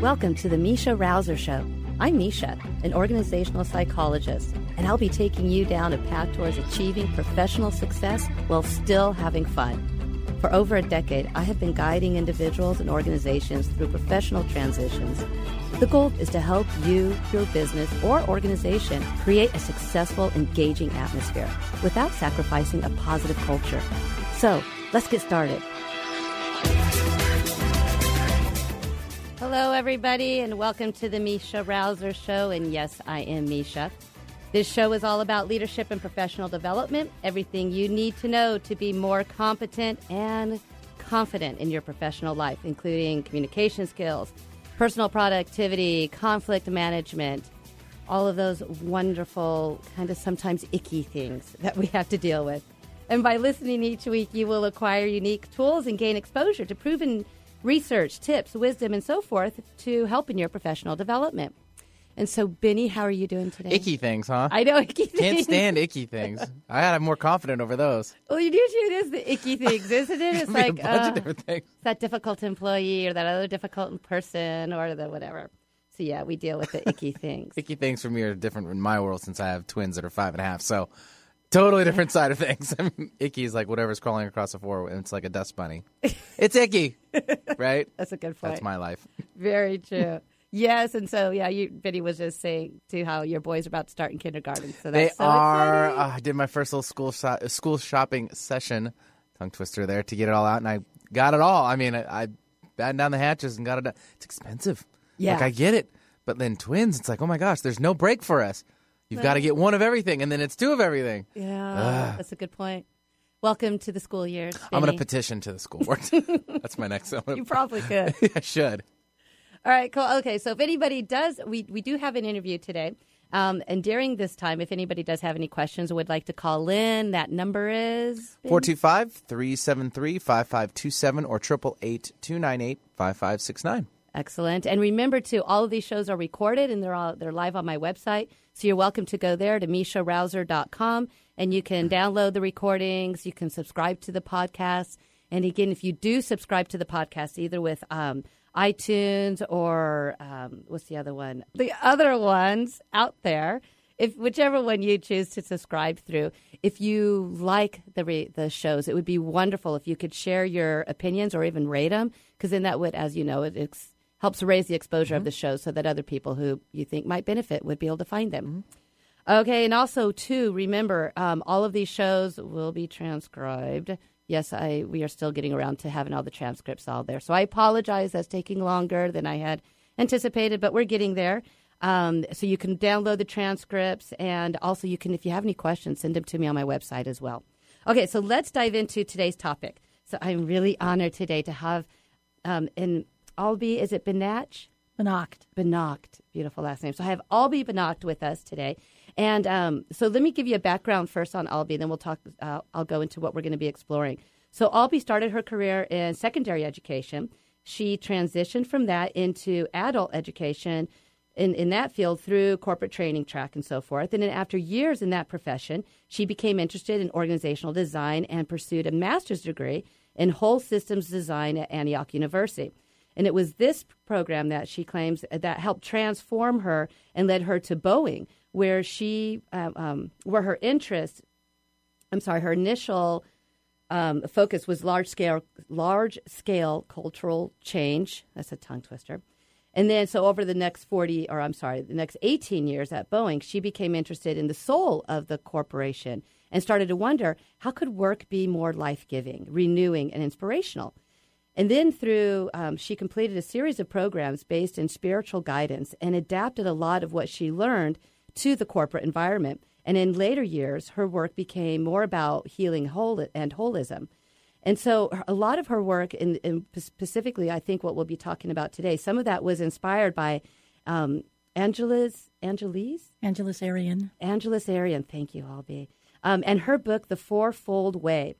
Welcome to the Meisha Rouser Show. I'm Meisha, an organizational psychologist, and I'll be taking you down a path towards achieving professional success while still having fun. For over a decade, I have been guiding individuals and organizations through professional transitions. The goal is to help you, your business, or organization create a successful, engaging atmosphere without sacrificing a positive culture. So, let's get started. Hello, everybody, and welcome to the Meisha Rouser Show. And yes, I am Meisha. This show is all about leadership and professional development, everything you need to know to be more competent and confident in your professional life, including communication skills, personal productivity, conflict management, all of those wonderful, kind of sometimes icky things that we have to deal with. And by listening each week, you will acquire unique tools and gain exposure to proven research, tips, wisdom, and so forth to help in your professional development. And so, Benny, how are you doing today? Icky things, huh? I know icky things. Can't stand icky things. I gotta be more confident over those. Well, you do usually it is the icky things, isn't it? It's like a bunch uh, of different things. that difficult employee or that other difficult person or the whatever. So yeah, we deal with the icky things. Icky things for me are different in my world since I have twins that are five and a half. So, totally different side of things. I mean, icky is like whatever's crawling across the floor, and it's like a dust bunny. It's icky, right? That's a good point. That's my life. Very true. yes, and so yeah, you Benny was just saying to how your boys are about to start in kindergarten. So They that's so are. Uh, I did my first little school sho- school shopping session, tongue twister there to get it all out, and I got it all. I mean, I, I battened down the hatches and got it. Done. It's expensive. Yeah. like I get it, but then twins, it's like, oh my gosh, there's no break for us. You've got to get one of everything, and then it's two of everything. yeah, that's a good point. Welcome to the school years. I'm going to petition to the school board. That's my next. I'm You probably could. I should. All right, cool. Okay, so if anybody does, we, we do have an interview today. Um, and during this time, if anybody does have any questions or would like to call in, that number is 425 373 5527 or 888 298 5569. Excellent. And remember, too, all of these shows are recorded and they're all they're live on my website. So you're welcome to go there to meisharouser.com and you can download the recordings. You can subscribe to the podcast. And again, if you do subscribe to the podcast, either with um, iTunes or um, what's the other one? The other ones out there. If whichever one you choose to subscribe through, if you like the re- the shows, it would be wonderful if you could share your opinions or even rate them, because then that would, as you know, it ex- helps raise the exposure of the show, so that other people who you think might benefit would be able to find them. Okay, and also too, remember um, all of these shows will be transcribed. Yes, I we are still getting around to having all the transcripts all there. So I apologize that's taking longer than I had anticipated, but we're getting there. Um, so you can download the transcripts, and also you can, if you have any questions, send them to me on my website as well. Okay, so let's dive into today's topic. So I'm really honored today to have um, in Albi, is it Benach? Benacht. Benacht, beautiful last name. So I have Albi Benacht with us today, and um, so let me give you a background first on Albi, then we'll talk. Uh, I'll go into what we're going to be exploring. So Albi started her career in secondary education. She transitioned from that into adult education in, in that field through corporate training track and so forth. And then after years in that profession, she became interested in organizational design and pursued a master's degree in whole systems design at Antioch University. And it was this program that she claims that helped transform her and led her to Boeing, where she, um, um, where her interest, I'm sorry, her initial um, focus was large scale, large scale cultural change. That's a tongue twister. And then, so over the next 40, or I'm sorry, the next 18 years at Boeing, she became interested in the soul of the corporation and started to wonder how could work be more life giving, renewing, and inspirational. And then through, um, she completed a series of programs based in spiritual guidance and adapted a lot of what she learned to the corporate environment. And in later years, her work became more about healing whole and holism. And so a lot of her work, in, in specifically, I think what we'll be talking about today, some of that was inspired by um, Angela's, Angelise? Angelus Arrien. Angeles Arrien, thank you, Albie. Um, and her book, The Fourfold Way.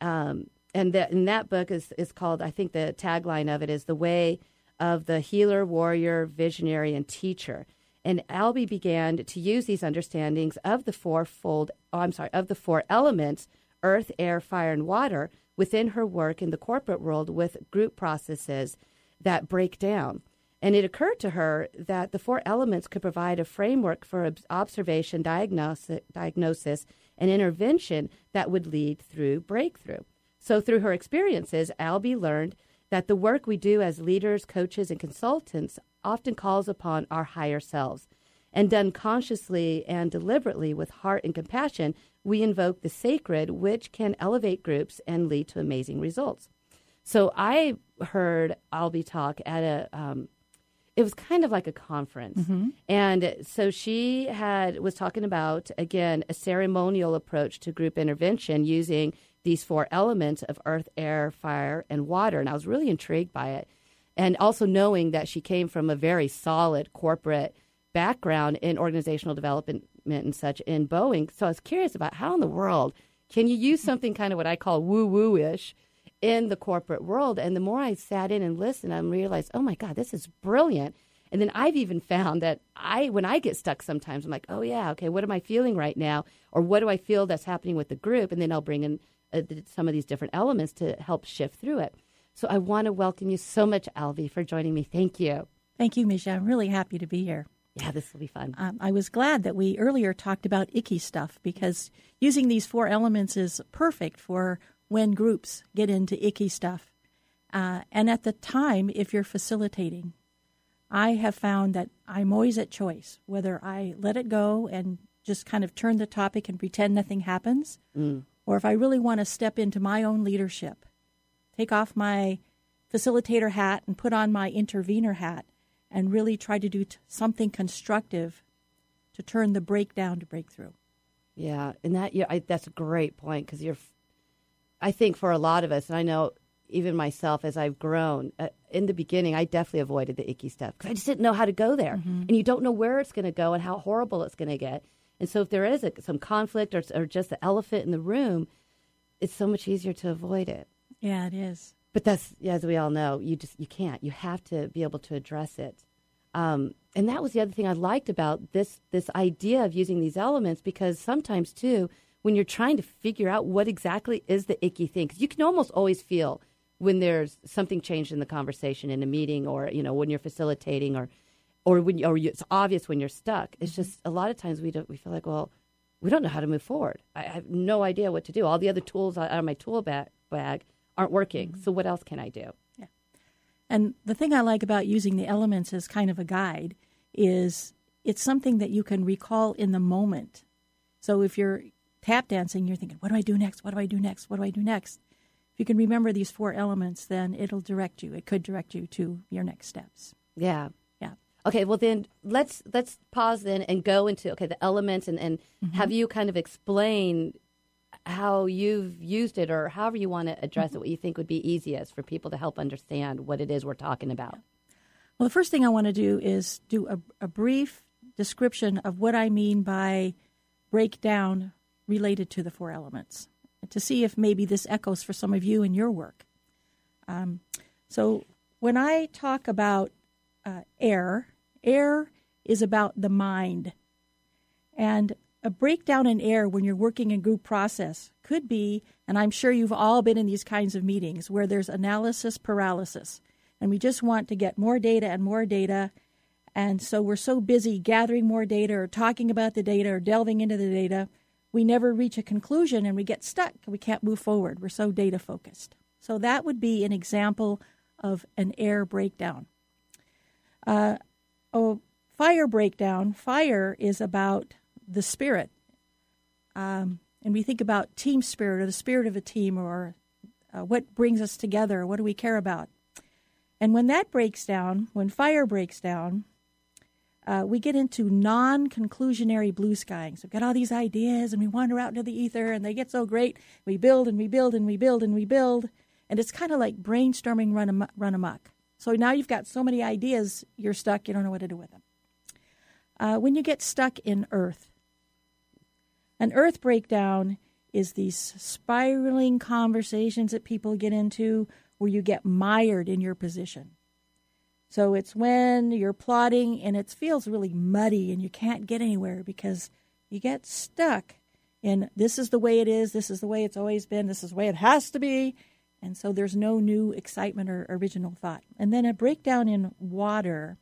Um, and, that and that book is, is called, I think the tagline of it is The Way of the Healer, Warrior, Visionary, and Teacher. And Albie began to use these understandings of the fourfold, oh, I'm sorry, of the four elements earth, air, fire, and water within her work in the corporate world with group processes that break down. And it occurred to her that the four elements could provide a framework for observation, diagnosis, diagnosis, and intervention that would lead through breakthrough. So, through her experiences, Albie learned that the work we do as leaders, coaches, and consultants often calls upon our higher selves. And done consciously and deliberately with heart and compassion, we invoke the sacred, which can elevate groups and lead to amazing results. So I heard Albie talk at a, um, it was kind of like a conference, mm-hmm. and so she had was talking about again a ceremonial approach to group intervention using these four elements of earth, air, fire, and water. And I was really intrigued by it. And also knowing that she came from a very solid corporate background in organizational development and such in Boeing. So I was curious about how in the world can you use something kind of what I call woo woo ish in the corporate world? And the more I sat in and listened, I realized, oh my God, this is brilliant. And then I've even found that I, when I get stuck sometimes, I'm like, oh yeah, okay, what am I feeling right now? Or what do I feel that's happening with the group? And then I'll bring in uh, some of these different elements to help shift through it. So I want to welcome you so much, Albie, for joining me. Thank you. Thank you, Meisha. I'm really happy to be here. Yeah, this will be fun. Um, I was glad that we earlier talked about icky stuff because using these four elements is perfect for when groups get into icky stuff. Uh, and at the time, if you're facilitating, I have found that I'm always at choice whether I let it go and just kind of turn the topic and pretend nothing happens, mm or if I really want to step into my own leadership, take off my facilitator hat and put on my intervener hat and really try to do t- something constructive to turn the breakdown to breakthrough. Yeah, and that yeah, I, that's a great point because you're. I think for a lot of us, and I know even myself as I've grown, uh, in the beginning, I definitely avoided the icky stuff because I just didn't know how to go there, mm-hmm. and you don't know where it's going to go and how horrible it's going to get. And so, if there is a, some conflict or, or just the elephant in the room, it's so much easier to avoid it. Yeah, it is. But that's, as we all know, you just you can't. You have to be able to address it. Um, and that was the other thing I liked about this this idea of using these elements because sometimes too, when you're trying to figure out what exactly is the icky thing, because you can almost always feel when there's something changed in the conversation in a meeting or you know when you're facilitating or or when or you, it's obvious when you're stuck. It's just a lot of times we don't we feel like well we don't know how to move forward. I, have no idea what to do. All the other tools out of my tool bag, bag aren't working. Mm-hmm. So what else can I do? Yeah. And the thing I like about using the elements as kind of a guide is it's something that you can recall in the moment. So if you're tap dancing, you're thinking, what do I do next? What do I do next? What do I do next? If you can remember these four elements, then it'll direct you. It could direct you to your next steps. Yeah. Okay, well then let's let's pause then and go into okay the elements and and mm-hmm. have you kind of explain how you've used it or however you want to address mm-hmm. it, what you think would be easiest for people to help understand what it is we're talking about. Well, the first thing I want to do is do a, a brief description of what I mean by breakdown related to the four elements to see if maybe this echoes for some of you in your work. Um, so when I talk about uh, air. Air is about the mind. And a breakdown in air when you're working in group process could be, and I'm sure you've all been in these kinds of meetings where there's analysis paralysis. And we just want to get more data and more data. And so we're so busy gathering more data or talking about the data or delving into the data, we never reach a conclusion and we get stuck. We can't move forward. We're so data focused. So that would be an example of an air breakdown. Uh, oh, fire breakdown. Fire is about the spirit. Um, and we think about team spirit or the spirit of a team or uh, what brings us together, what do we care about. And when that breaks down, when fire breaks down, uh, we get into non conclusionary blue skying. So we've got all these ideas and we wander out into the ether and they get so great. We build and we build and we build and we build. And it's kind of like brainstorming run, am- run amok. So now you've got so many ideas, you're stuck, you don't know what to do with them. Uh, when you get stuck in earth, an earth breakdown is these spiraling conversations that people get into where you get mired in your position. So it's when you're plotting and it feels really muddy and you can't get anywhere because you get stuck in this is the way it is, this is the way it's always been, this is the way it has to be, and so there's no new excitement or original thought. And then a breakdown in water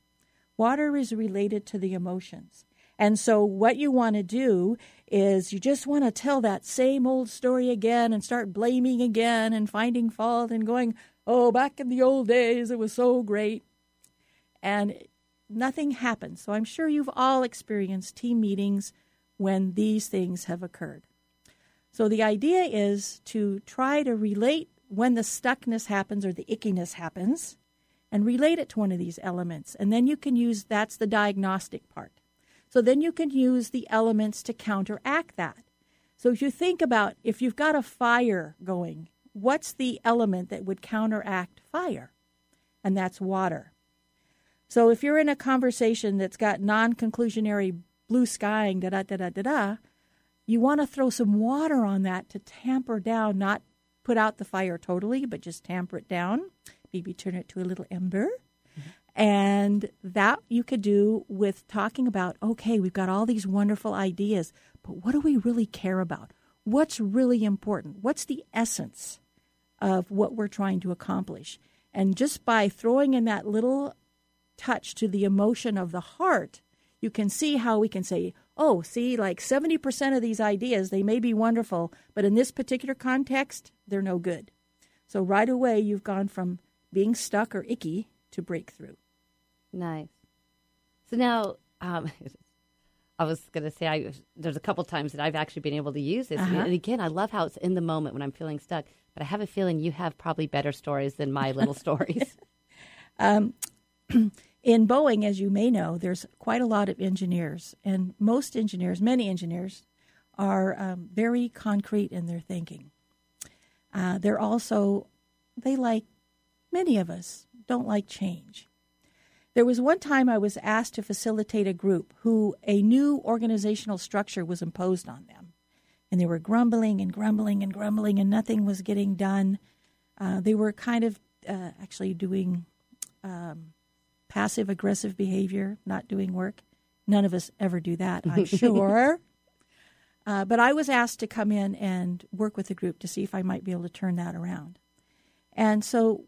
Water is related to the emotions. And so, what you want to do is you just want to tell that same old story again and start blaming again and finding fault and going, oh, back in the old days, it was so great. And nothing happens. So, I'm sure you've all experienced team meetings when these things have occurred. So, the idea is to try to relate when the stuckness happens or the ickiness happens and relate it to one of these elements. And then you can use that's the diagnostic part. So then you can use the elements to counteract that. So if you think about if you've got a fire going, what's the element that would counteract fire? And that's water. So if you're in a conversation that's got non conclusionary blue skying, da da da da da da, you want to throw some water on that to tamper down, not put out the fire totally, but just tamper it down. Maybe turn it to a little ember. And that you could do with talking about okay, we've got all these wonderful ideas, but what do we really care about? What's really important? What's the essence of what we're trying to accomplish? And just by throwing in that little touch to the emotion of the heart, you can see how we can say, oh, see, like 70% of these ideas, they may be wonderful, but in this particular context, they're no good. So right away, you've gone from being stuck or icky to breakthrough. Nice. So now, um, I was going to say, I, there's a couple times that I've actually been able to use this. Uh-huh. And again, I love how it's in the moment when I'm feeling stuck. But I have a feeling you have probably better stories than my little stories. Um, in Boeing, as you may know, there's quite a lot of engineers, and most engineers, many engineers, are um, very concrete in their thinking. Uh, they're also, they like, many of us don't like change. There was one time I was asked to facilitate a group who a new organizational structure was imposed on them. And they were grumbling and grumbling and grumbling, and nothing was getting done. Uh, they were kind of uh, actually doing um, passive aggressive behavior, not doing work. None of us ever do that, I'm sure. Uh, but I was asked to come in and work with the group to see if I might be able to turn that around. And so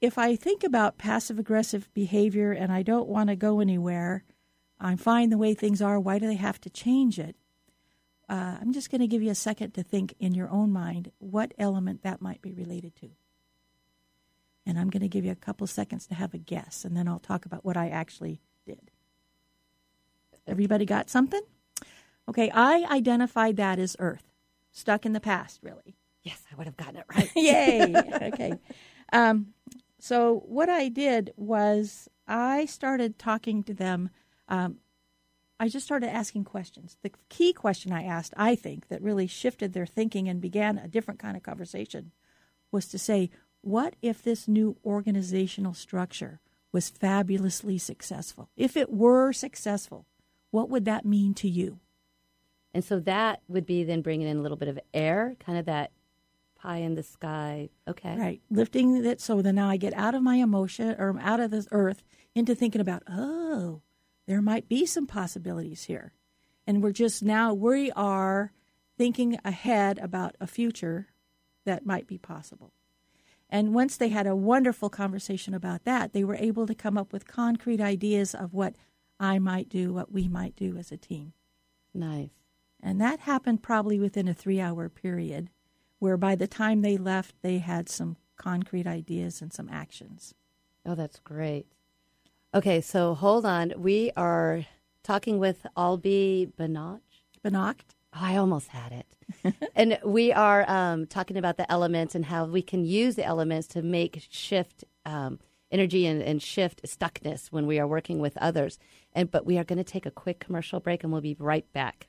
if I think about passive aggressive behavior and I don't want to go anywhere, I'm fine the way things are, why do they have to change it? Uh, I'm just going to give you a second to think in your own mind what element that might be related to. And I'm going to give you a couple seconds to have a guess, and then I'll talk about what I actually did. Everybody got something? Okay, I identified that as Earth, stuck in the past, really. yes, I would have gotten it right. Yay! okay. Um, so what I did was I started talking to them. Um, I just started asking questions. The key question I asked, I think, that really shifted their thinking and began a different kind of conversation was to say, what if this new organizational structure was fabulously successful? If it were successful, what would that mean to you? And so that would be then bringing in a little bit of air, kind of that pie in the sky. Okay. Right. Lifting it so then now I get out of my emotion or out of this earth into thinking about, oh, there might be some possibilities here. And we're just now, we are thinking ahead about a future that might be possible. And once they had a wonderful conversation about that, they were able to come up with concrete ideas of what I might do, what we might do as a team. Nice. And that happened probably within a three hour period, where by the time they left, they had some concrete ideas and some actions. Oh, that's great. Okay, so hold on. We are talking with Albie Banach. Benacht? Oh, I almost had it. and we are um, talking about the elements and how we can use the elements to make shift um, energy and, and shift stuckness when we are working with others. And but we are going to take a quick commercial break, and we'll be right back.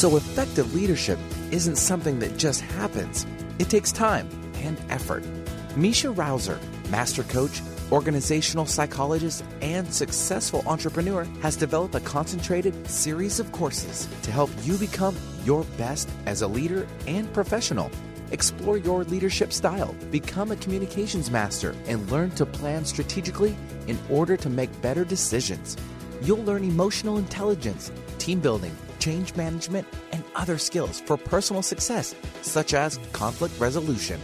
So, effective leadership isn't something that just happens. It takes time, and effort. Meisha Rouser, master coach, organizational psychologist, and successful entrepreneur, has developed a concentrated series of courses to help you become your best as a leader and professional. Explore your leadership style, become a communications master, and learn to plan strategically in order to make better decisions. You'll learn emotional intelligence, team building, change management, and other skills for personal success, such as conflict resolution.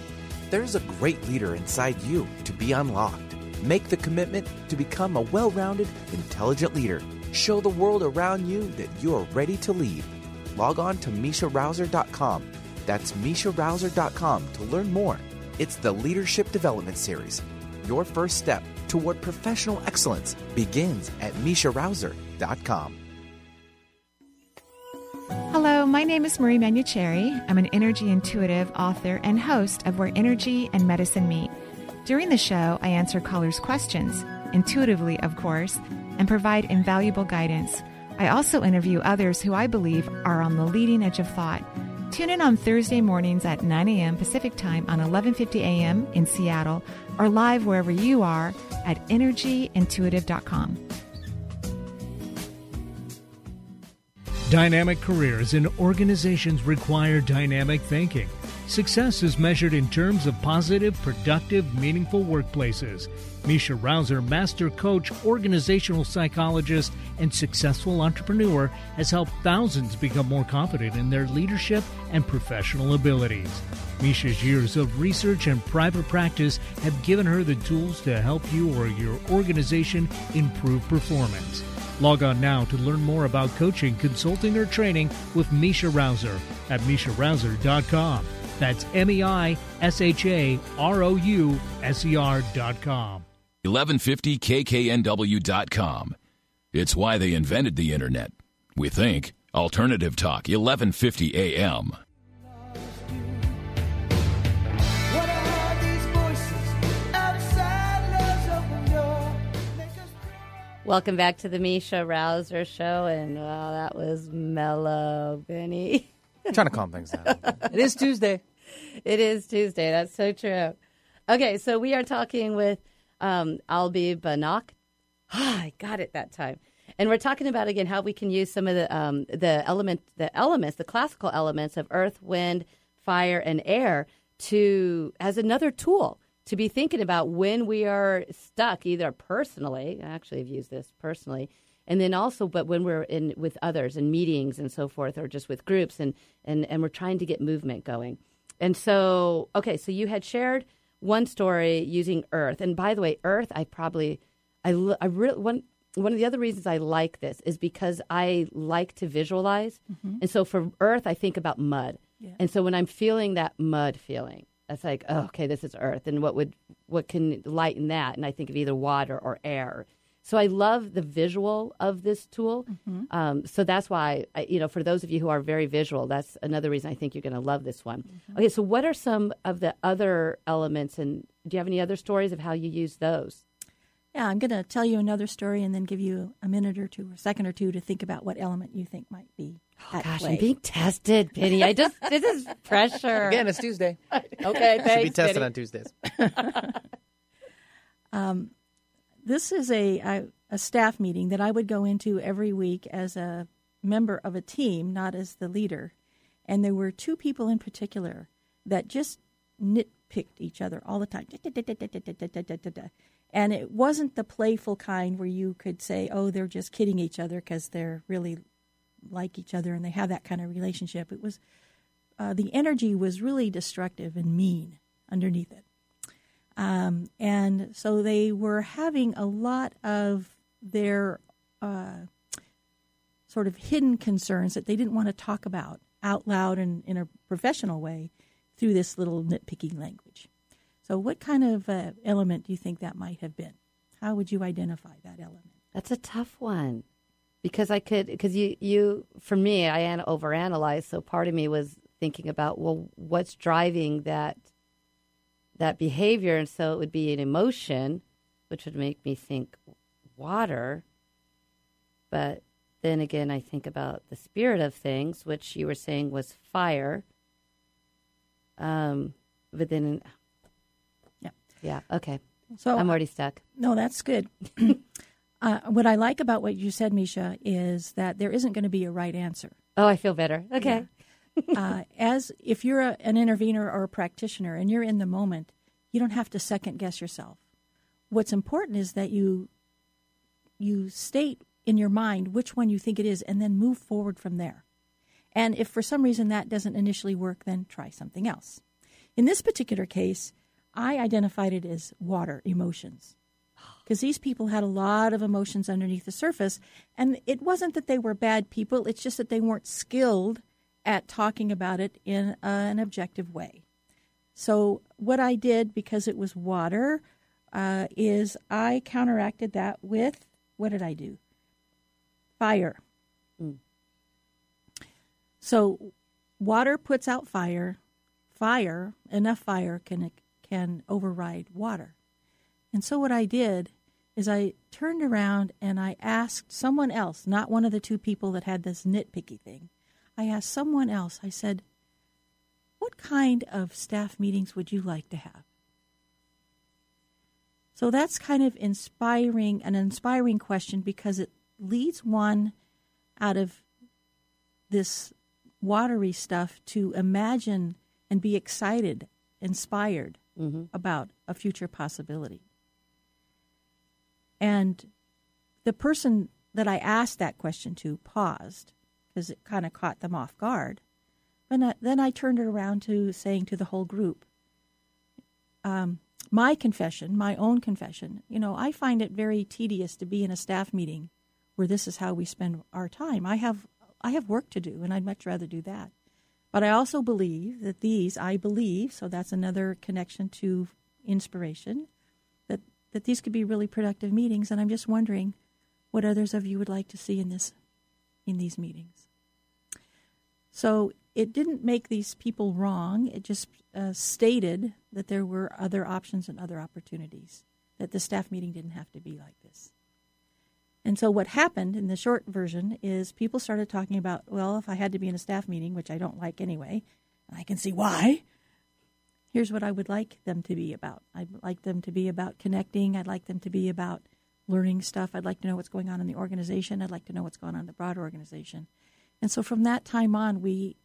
There's a great leader inside you to be unlocked. Make the commitment to become a well rounded, intelligent leader. Show the world around you that you are ready to lead. Log on to MeishaRouser.com. That's MeishaRouser.com to learn more. It's the Leadership Development Series. Your first step toward professional excellence begins at MeishaRouser.com. My name is Marie Manuchehri. I'm an energy intuitive, author, and host of Where Energy and Medicine Meet. During the show, I answer callers' questions, intuitively, of course, and provide invaluable guidance. I also interview others who I believe are on the leading edge of thought. Tune in on Thursday mornings at 9 a.m. Pacific Time on 11:50 a.m. in Seattle, or live wherever you are at energyintuitive.com. Dynamic careers in organizations require dynamic thinking. Success is measured in terms of positive, productive, meaningful workplaces. Meisha Rouser, master coach, organizational psychologist, and successful entrepreneur, has helped thousands become more confident in their leadership and professional abilities. Meisha's years of research and private practice have given her the tools to help you or your organization improve performance. Log on now to learn more about coaching, consulting, or training with Meisha Rouser at MeishaRouser.com. That's M E I S H A R O U S E R.com. 1150kknw.com. It's why they invented the internet. We think. Alternative Talk, 1150 AM. Welcome back to the Meisha Rouser Show, and wow, that was mellow, Benny. trying to calm things down. it is Tuesday. It is Tuesday. That's so true. Okay, so we are talking with um, Albi Banak. I got it that time. And we're talking about again how we can use some of the um, the element the elements, the classical elements of earth, wind, fire, and air to as another tool to be thinking about when we are stuck, either personally. I actually have used this personally, and then also, but when we're in with others in meetings and so forth, or just with groups, and and and we're trying to get movement going. And so, okay, so you had shared one story using Earth, and by the way, Earth, I probably, I I really one one of the other reasons I like this is because I like to visualize, mm-hmm. and so for Earth, I think about mud, and so when I'm feeling that mud feeling, it's like, oh, okay, this is Earth, and what would what can lighten that? And I think of either water or air. So I love the visual of this tool. Um, so that's why, I, you know, for those of you who are very visual, that's another reason I think you're going to love this one. Okay, so what are some of the other elements, and do you have any other stories of how you use those? Yeah, I'm going to tell you another story and then give you a minute or two or a second or two to think about what element you think might be. Oh gosh, play. I'm being tested, Penny. I just this is pressure. Again, it's Tuesday. okay, thanks. Should be tested Penny. on Tuesdays. um, this is a, a a staff meeting that I would go into every week as a member of a team, not as the leader. And there were two people in particular that just nitpicked each other all the time. And it wasn't the playful kind where you could say, "Oh, they're just kidding each other because they're really like each other and they have that kind of relationship." It was uh, the energy was really destructive and mean underneath it. Um, and so they were having a lot of their uh, sort of hidden concerns that they didn't want to talk about out loud and in a professional way through this little nitpicking language. So, what kind of uh, element do you think that might have been? How would you identify that element? That's a tough one because I could because you you for me I an- overanalyze. So part of me was thinking about well, what's driving that that behavior, and so it would be an emotion, which would make me think water. But then again, I think about the spirit of things, which you were saying was fire. Um, but then yeah Yeah. Okay. So I'm already stuck. No, that's good. uh, what I like about what you said, Meisha, is that there isn't going to be a right answer. Oh, I feel better. Okay. uh, as if you're a, an intervener or a practitioner and you're in the moment, you don't have to second guess yourself. What's important is that you you state in your mind which one you think it is, and then move forward from there. And if for some reason that doesn't initially work, then try something else. In this particular case, I identified it as water emotions because these people had a lot of emotions underneath the surface. And it wasn't that they were bad people, it's just that they weren't skilled at talking about it in an objective way. So, what I did, because it was water, uh, is I counteracted that with what did I do? Fire. So, water puts out fire. Fire, enough fire can can override water. And so what I did is I turned around and I asked someone else, not one of the two people that had this nitpicky thing. I asked someone else. I said, "What kind of staff meetings would you like to have?" So that's kind of inspiring, an inspiring question because it leads one out of this watery stuff to imagine and be excited, inspired Mm-hmm. about a future possibility. And the person that I asked that question to paused because it kind of caught them off guard. And then I turned it around to saying to the whole group, um, my confession, my own confession, you know, I find it very tedious to be in a staff meeting where this is how we spend our time. I have I have work to do, and I'd much rather do that. But I also believe that these, I believe, so that's another connection to inspiration, that, these could be really productive meetings. And I'm just wondering what others of you would like to see in this in these meetings. So it didn't make these people wrong. It just uh, stated that there were other options and other opportunities, that the staff meeting didn't have to be like this. And so what happened in the short version is people started talking about, well, if I had to be in a staff meeting, which I don't like anyway, and I can see why, here's what I would like them to be about. I'd like them to be about connecting. I'd like them to be about learning stuff. I'd like to know what's going on in the organization. I'd like to know what's going on in the broader organization. And so from that time on, we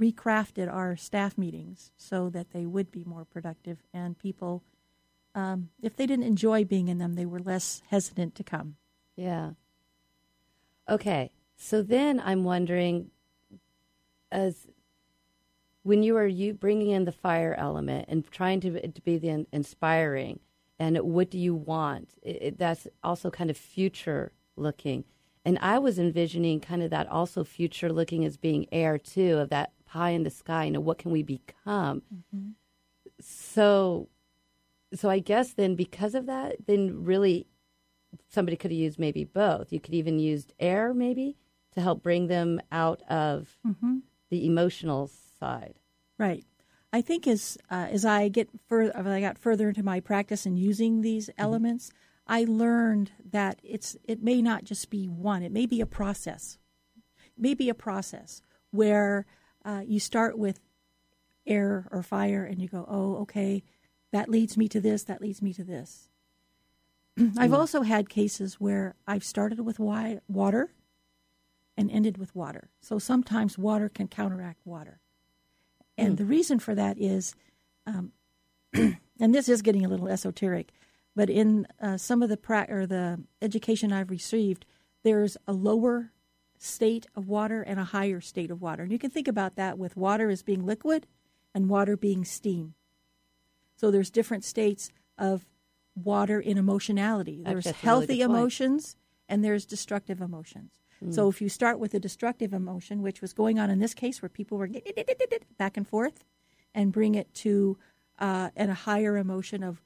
recrafted our staff meetings so that they would be more productive and people, um, if they didn't enjoy being in them, they were less hesitant to come. Yeah. Okay. So then I'm wondering, as when you are you bringing in the fire element and trying to to be the inspiring, and what do you want? It, it, that's also kind of future looking. And I was envisioning kind of that also future looking as being air too of that pie in the sky. You know, what can we become? Mm-hmm. So, so I guess then because of that, then really somebody could have used maybe both. You could even used air maybe to help bring them out of mm-hmm. the emotional side. Right. I think as uh, as I get further, as I got further into my practice and using these elements, I learned that it's it may not just be one. It may be a process. It may be a process where uh, you start with air or fire, and you go, "Oh, okay, that leads me to this. That leads me to this." I've also had cases where I've started with water and ended with water. So sometimes water can counteract water. And the reason for that is, um, and this is getting a little esoteric, but in uh, some of the pra- or the education I've received, there's a lower state of water and a higher state of water. And you can think about that with water as being liquid and water being steam. So there's different states of water in emotionality. There's a really healthy emotions and there's destructive emotions. So if you start with a destructive emotion, which was going on in this case where people were back and forth, and bring it to uh, at a higher emotion of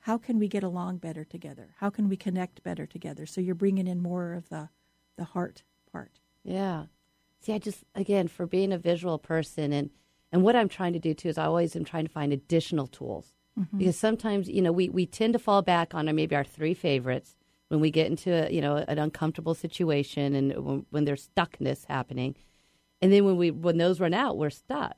how can we get along better together? How can we connect better together? So you're bringing in more of the the heart part. Yeah. See, I just again for being a visual person and and what I'm trying to do too is I always am trying to find additional tools because sometimes you know we we tend to fall back on maybe our three favorites when we get into a, you know an uncomfortable situation and when, when there's stuckness happening, and then when we when those run out, we're stuck.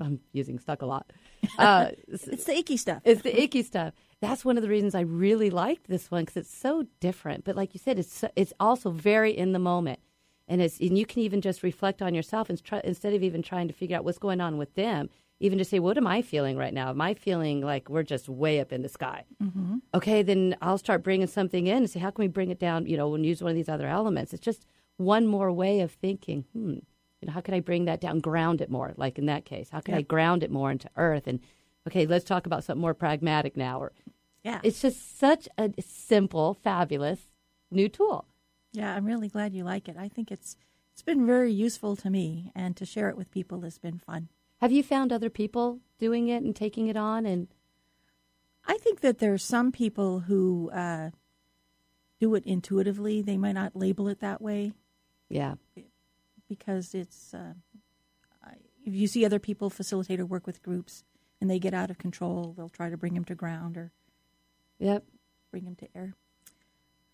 I'm using stuck a lot. Uh, It's the icky stuff. it's the icky stuff. That's one of the reasons I really liked this one because it's so different. But like you said, it's it's also very in the moment, and it's and you can even just reflect on yourself and try, instead of even trying to figure out what's going on with them. Even to say, what am I feeling right now? Am I feeling like we're just way up in the sky? Mm-hmm. Okay, then I'll start bringing something in and say, how can we bring it down? You know, and use one of these other elements. It's just one more way of thinking. Hmm, you know, how can I bring that down, ground it more? Like in that case, how can I ground it more into earth? And okay, let's talk about something more pragmatic now. Or Yeah. it's just such a simple, fabulous new tool. Yeah, I'm really glad you like it. I think it's it's been very useful to me, and to share it with people has been fun. Have you found other people doing it and taking it on? And I think that there are some people who uh, do it intuitively. They might not label it that way yeah, because it's. Uh, if you see other people facilitate or work with groups and they get out of control, they'll try to bring them to ground or yep, bring them to air.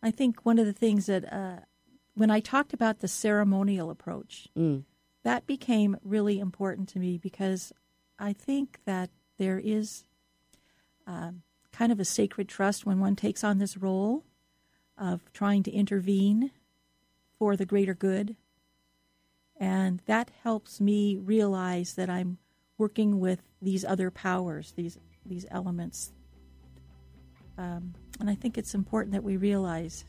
I think one of the things that uh, when I talked about the ceremonial approach, mm. That became really important to me because I think that there is um, kind of a sacred trust when one takes on this role of trying to intervene for the greater good. And that helps me realize that I'm working with these other powers, these these elements. Um, and I think it's important that we realize,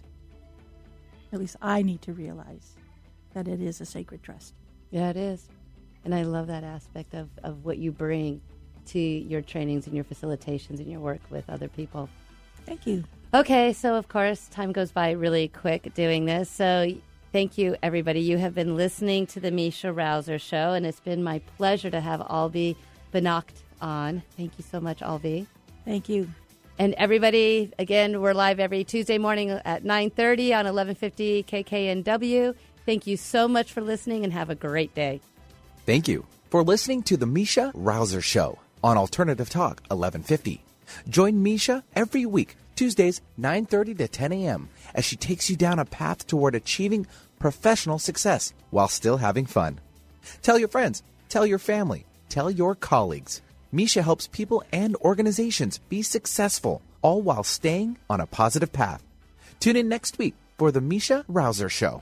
at least I need to realize, that it is a sacred trust. Yeah, it is. And I love that aspect of, of what you bring to your trainings and your facilitations and your work with other people. Thank you. Okay, so of course, time goes by really quick doing this. So thank you, everybody. You have been listening to the Meisha Rouser Show, and it's been my pleasure to have Albi Benacht on. Thank you so much, Albi. Thank you. And everybody, again, we're live every Tuesday morning at 9.30 on 1150 KKNW. Thank you so much for listening, and have a great day. Thank you for listening to the Meisha Rouser Show on Alternative Talk 1150. Join Meisha every week, Tuesdays 9:30 to 10 a.m. as she takes you down a path toward achieving professional success while still having fun. Tell your friends, tell your family, tell your colleagues. Meisha helps people and organizations be successful, all while staying on a positive path. Tune in next week for the Meisha Rouser Show.